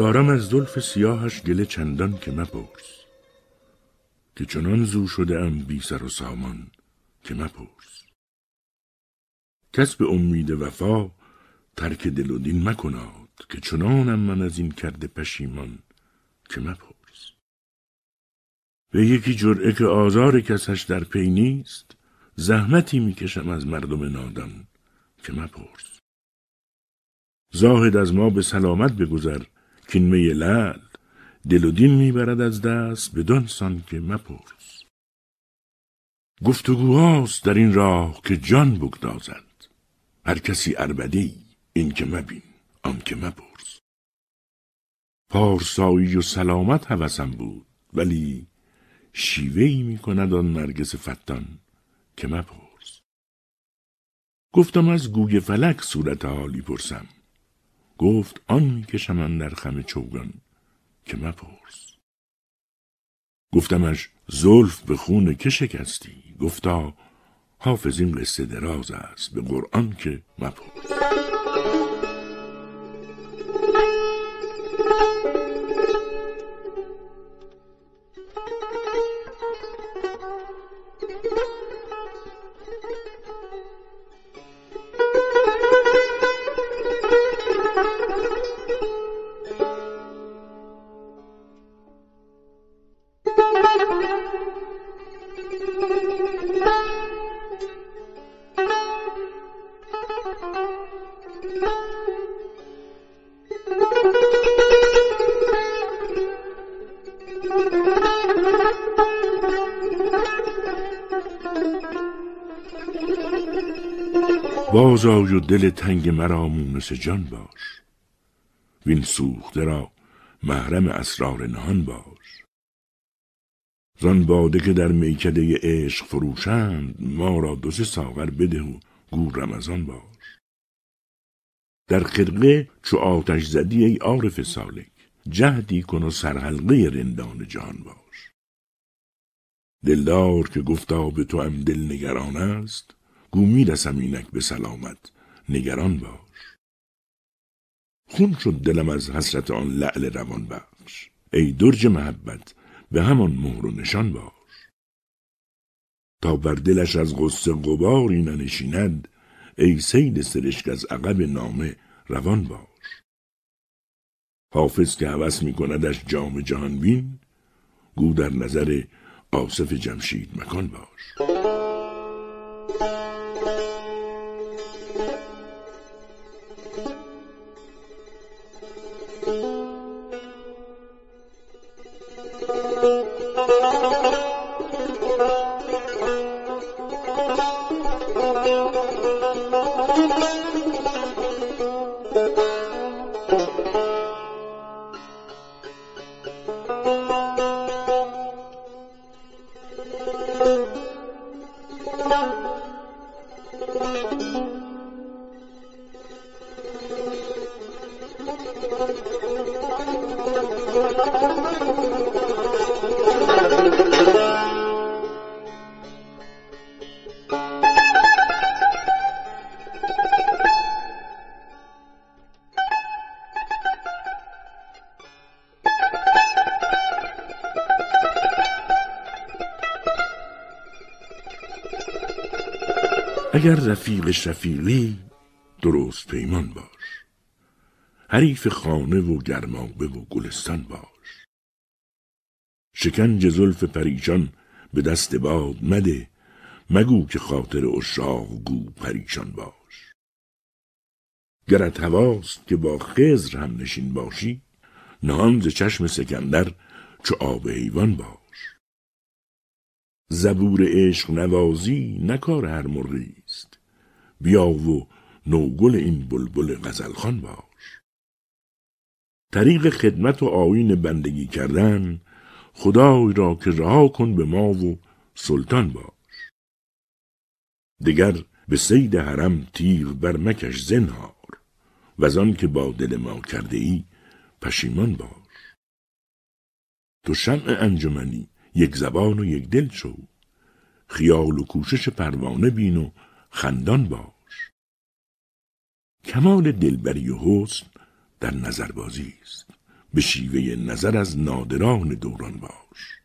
دارم از زلف سیاهش گله چندان که مپرس که چنان زو شده ام بی سر و سامان که مپرس. کس به امید وفا ترک دل و دین مکناد که چنانم من از این کرده پشیمان که مپرس. به یکی جرعه که آزار کسش در پی نیست زحمتی می‌کشم از مردم نادان که مپرس. زاهد از ما به سلامت بگذر کین می لعل. دل و دین می‌برد از دست بدان سان که مپرس. گفتگوهاست در این راه که جان بگدازد. هر کسی اربده این که مبین آن که مپرس. پارسایی و سلامت هوسم بود ولی شیوهی می کند آن نرگس فتان که مپرس. گفتم از گوی فلک صورت حالی پرسم. گفت آن می‌کشم در خم چوگان که مپرس. گفتمش زلف به خون که شکستی؟ گفتا حافظ این قصه دراز است به قرآن که مپرس. بازآی و دل تنگ مرا مونس جان باش. وین سوخته را محرم اسرار نهان باش. زان باده که در میکده عشق فروشند ما را دو سه ساغر بده و گو رمضان باش. در خرقه چو آتش زدی ای عارف سالک جهدی کن و سرحلقه رندان جهان باش. دلدار که گفتا به تو هم دل نگران است گو می‌رسم اینک به سلامت نگران باش. خون شد دلم از حسرت آن لعل روان بخش ای درج محبت به همان مهر و نشان باش. تا بر دلش از غصه غباری ننشیند ای سید سرشک از عقب نامه روان باش. حافظ که هوس می کندش جام جهان بین گو در نظر آصف جمشید مکان باش. اگر رفیق شفیقی درست پیمان باش. حریف خانه و گرمابه و گلستان باش. شکنج زلف پریشان به دست باد مده مگو که خاطر اشاق گو پریشان باش. گرت هواست که با خزر هم نشین باشی نهان ز چشم سکندر چو آب حیوان باش. زبور عشق نوازی نکار هر مرغی بیا و نوگل این بلبل غزلخان باش. طریق خدمت و آیین بندگی کردن خدای را که رها کن به ما و سلطان باش. دگر به سید حرم تیر بر مکش زنهار و که با دل ما کرده ای پشیمان باش. تو شمع انجمنی یک زبان و یک دل شو. خیال و کوشش پروانه بین و خندان باش. کمال دلبری و حسن در نظربازی است. به شیوه نظر از نادران دوران باش.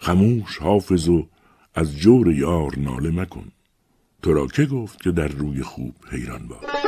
خموش حافظ و از جور یار ناله مکن. تو را که گفت که در روی خوب حیران باش.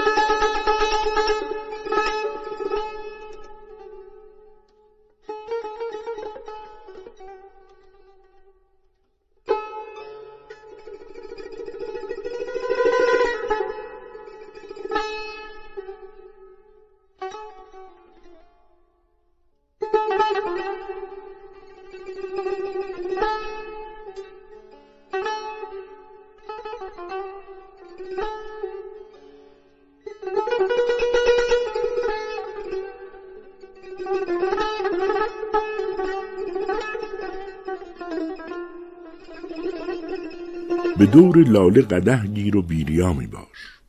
به دور لاله قده گیر و بیریا می باش.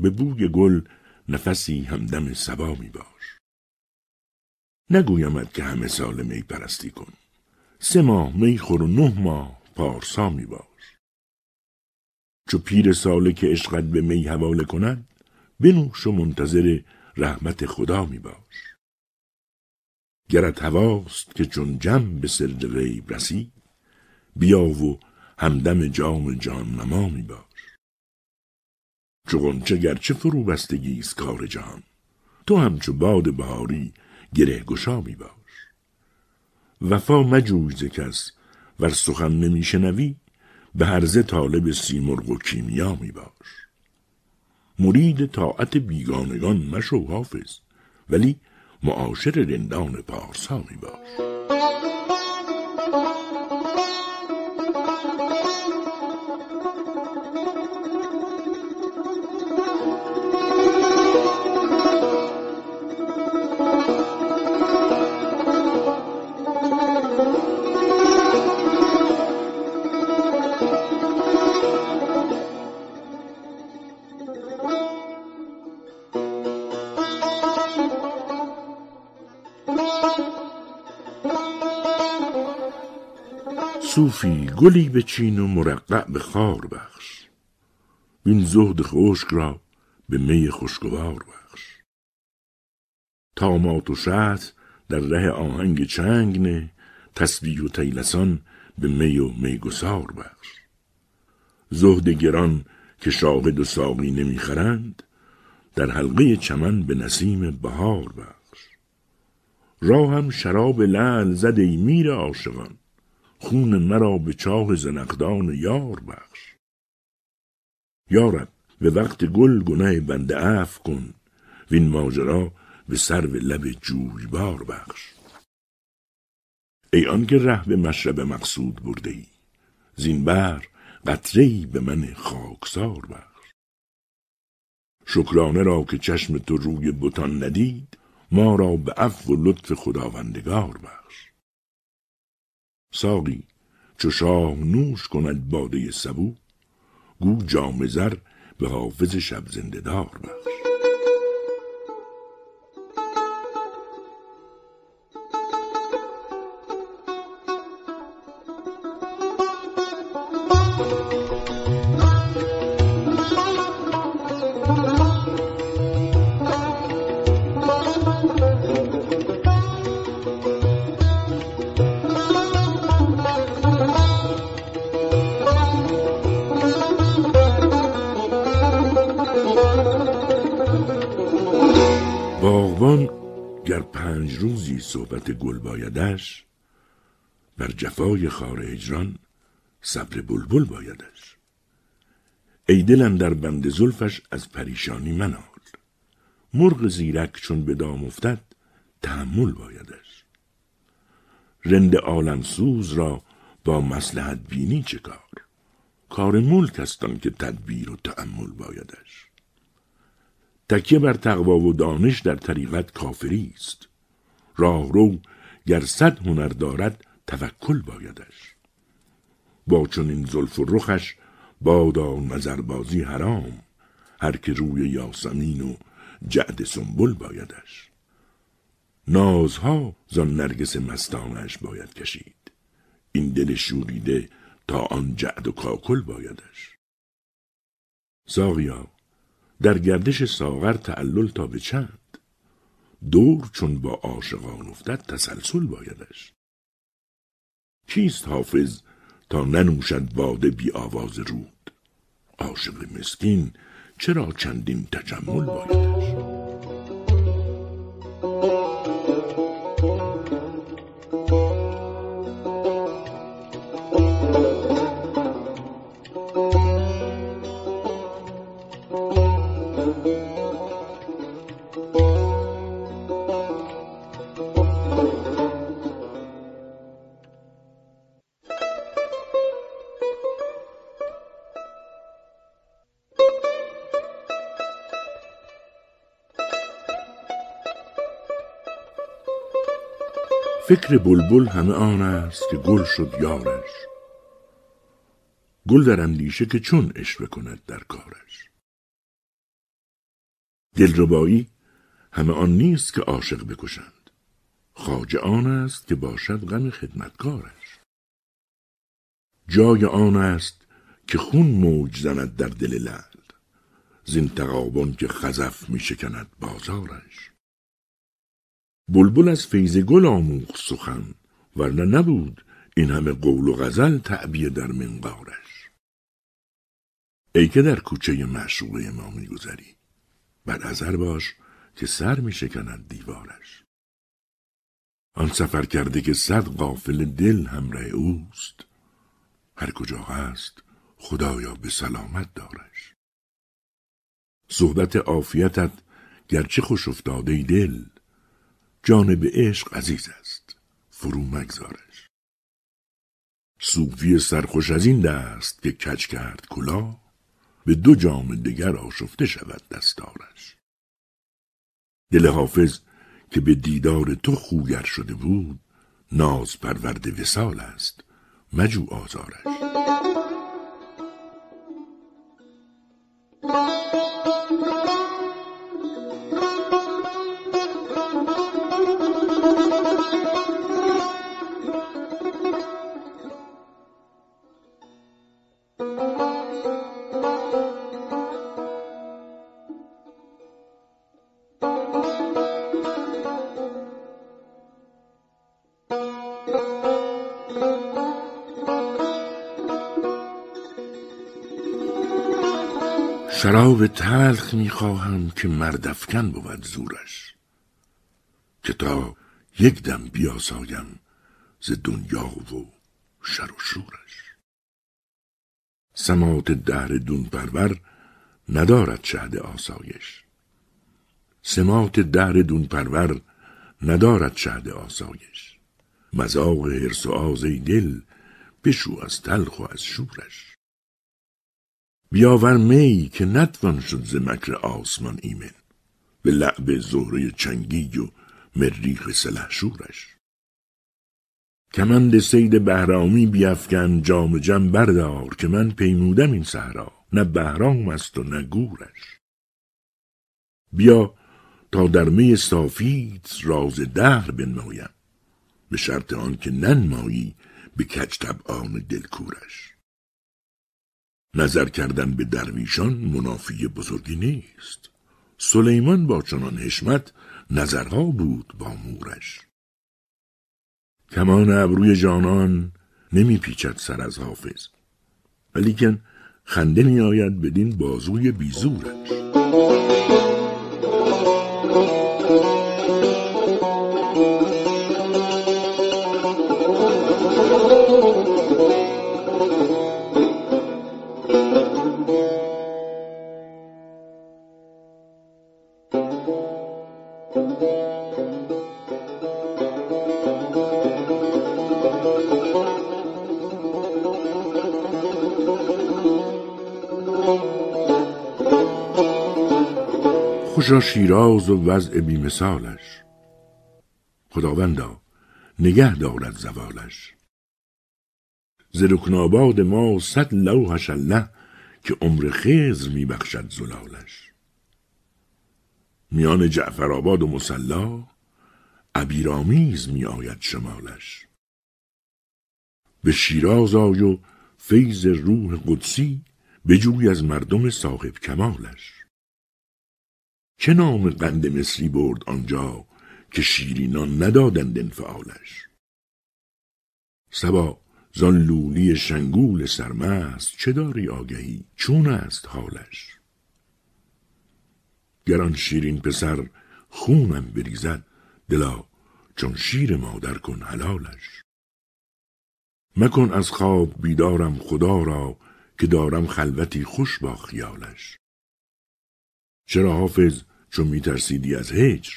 به بوی گل نفسی همدم سبا می باش. نگویمد که همه سال می پرستی کن. سه ماه می خور و نه ماه پارسا می باش. چو پیر ساله که عشقت به می حواله کند بنوش و منتظر رحمت خدا می باش. گرت هواست که چون جم به سر غیب رسی بیا و همدم جام جان نما می باش. چو گرچه فرو بستگی است کار جهان تو همچو باد بهاری گره گشا می باش. وفا مجوی ز کس ور سخن نمیشنوی به هرزه طالب سیمرغ و کیمیا می باش. مرید طاعت بیگانگان مشو حافظ ولی معاشر رندان پارسا می باش. صوفی گلی به چین و مرقع به خار بخش. این زهد خشک را به می خوشگوار بخش. تامات و در ره آهنگ چنگ نه تسبیح و تیلسان به می و میگسار بخش. زهد گران که شاهد و ساقی نمی‌خرند در حلقه چمن به نسیم بهار بخش. راهم شراب لعل زد میر عاشقان خون مرا به چاه زنقدان یار بخش. یارب به وقت گل گناه بنده اف کن وین ماجرا به سر و لب جویبار بخش. ای آنکه ره به مشرب مقصود برده ای زین بر قطره به من خاکسار بخش. شکرانه را که چشم تو روی بتان ندید ما را به عفو و لطف خداوندگار بخش. ساقی چو شاه نوش کند باده سبو گو جام زر به حافظ شب زنده دار بخش. صحبت گل بایدش بر جفای خار هجران صبر بلبل بایدش. ای دلم در بند زلفش از پریشانی منال. مرغ زیرک چون به دام افتد تحمل بایدش. رند عالم سوز را با مسلحت بینی چه کار؟ کار ملک است که تدبیر و تأمل بایدش. تکیه بر تقوا و دانش در طریقت کافری است. راهرو گر صد هنر دارد توکل بایدش. با چنین زلف و رخش بادا نظربازی حرام هر که روی یاسمین و جعد سنبل بایدش. نازها زان نرگس مستانش باید کشید این دل شوریده تا آن جعد و کاکل بایدش. ساقیا در گردش ساغر تعلل تا به چند؟ دور چون با عاشقان افتد تسلسل بایدش. کیست حافظ تا ننوشد باده بی آواز رود؟ عاشق مسکین چرا چندین تجمل بایدش؟ فکر بلبل همه آن است که گل شد یارش. گل در اندیشه که چون اشوه کند در کارش. دلربایی همه آن نیست که عاشق بکشند. خواجه آن است که باشد غم خدمتکارش. جای آن است که خون موج زند در دل لعل. زین تقابن که خزف می شکند بازارش. بلبل از فیض گل آموخت سخن ورنه نبود این همه قول و غزل تعبیه در منقارش. ای که در کوچه معشوقه ما میگذری بر ازر باش که سر می شکند دیوارش. آن سفر کرده که صد قافل دل همراه اوست هر کجا هست خدایا به سلامت دارش. صحبت عافیتت گرچه خوش افتاده دل جانب عشق عزیز است. فرو مگذارش. صوفی سرخوش از این دست که کج کرد کلا به دو جام دگر آشفته شود دستارش. دل حافظ که به دیدار تو خوگر شده بود ناز پرورد وسال است مجو آزارش. شراب تلخ می‌خواهم که مردفکن بود زورش که تا یک دم بیاسایم ز دنیا و شر و شورش. سمات دهر دون پرور ندارد شهد آسایش. سمات دهر دون پرور ندارد شهد آسایش. مذاق حرس و آزی دل بشو از تلخ و از شورش. بیاور می که نتوان شد ز مکر آسمان ایمن به لعب زهره چنگی و مریخ سلحشورش. کمند سید بهرامی بیافکن جام جم بردار که من پیمودم این صحرا نه بهرام است و نه گورش. بیا تا در می صافیت راز دهر بنمایم به شرط آن که ننمایی به کج طبعان دلکورش. نظر کردن به درویشان منافی بزرگی نیست. سلیمان با چنان حشمت نظرها بود با مورش. کمان ابروی جانان نمی پیچد سر از حافظ ولیکن خنده می آید بدین بازوی بیزورش. بگشا شیراز و وضع بیمثالش. خداوندا نگه دارد زوالش. ز رکن ما صد لوحش الله که عمر خزر میبخشد زلالش. میان جعفرآباد و مسلا عبیرآمیز می آید شمالش. به شیراز آی و فیض روح قدسی بجوی از مردم صاحب کمالش. چه نام قند مصری برد آنجا که شیرینان ندادند انفعالش؟ سبا زان لولی شنگول سرمست چه داری آگهی؟ چون است حالش؟ گران شیرین پسر خونم بریزد دلا چون شیر مادر کن حلالش. مکن از خواب بیدارم خدا را که دارم خلوتی خوش با خیالش. چرا حافظ؟ چون میترسیدی از هجر.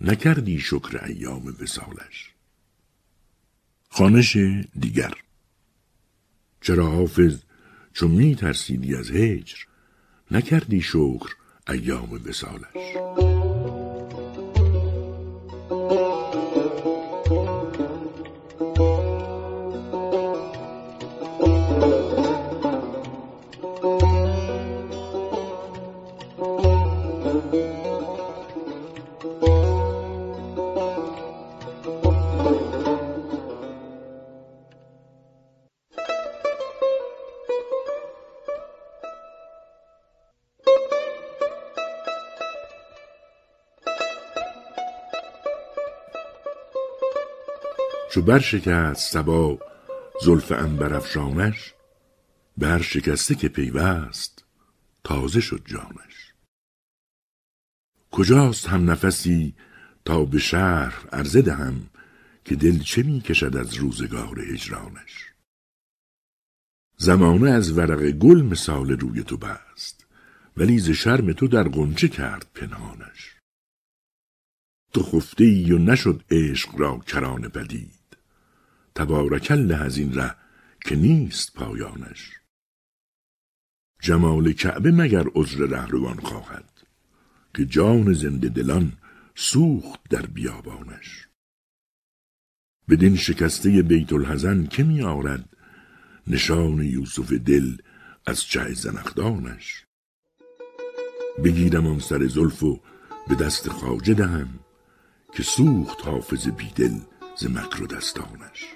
نکردی شکر ایام وسالش خانش دیگر. چرا حافظ؟ چون میترسیدی از هجر. نکردی شکر ایام وسالش چو برشکست صبا زلف عنبرافشانش به هر شکسته که پیوست تازه شد جانش کجاست هم نفسی تا به شهر عرضه دهم که دل چه می کشد از روزگار هجرانش؟ زمانه از ورق گل مثال روی تو بست ولی ز شرم تو در غنچه کرد پنهانش. تو خفته ای و نشد عشق را کرانه بدی تبارک الله از این ره که نیست پایانش. جمال کعبه مگر عذر رهروان خواهد که جان زنده دلان سوخت در بیابانش. بدین شکسته بیت الحزن که می آرد نشان یوسف دل از چه زنخدانش. بگیرم آن سر زلف و به دست خواجه دهم که سوخت حافظ بیدل ز مکر و دستانش.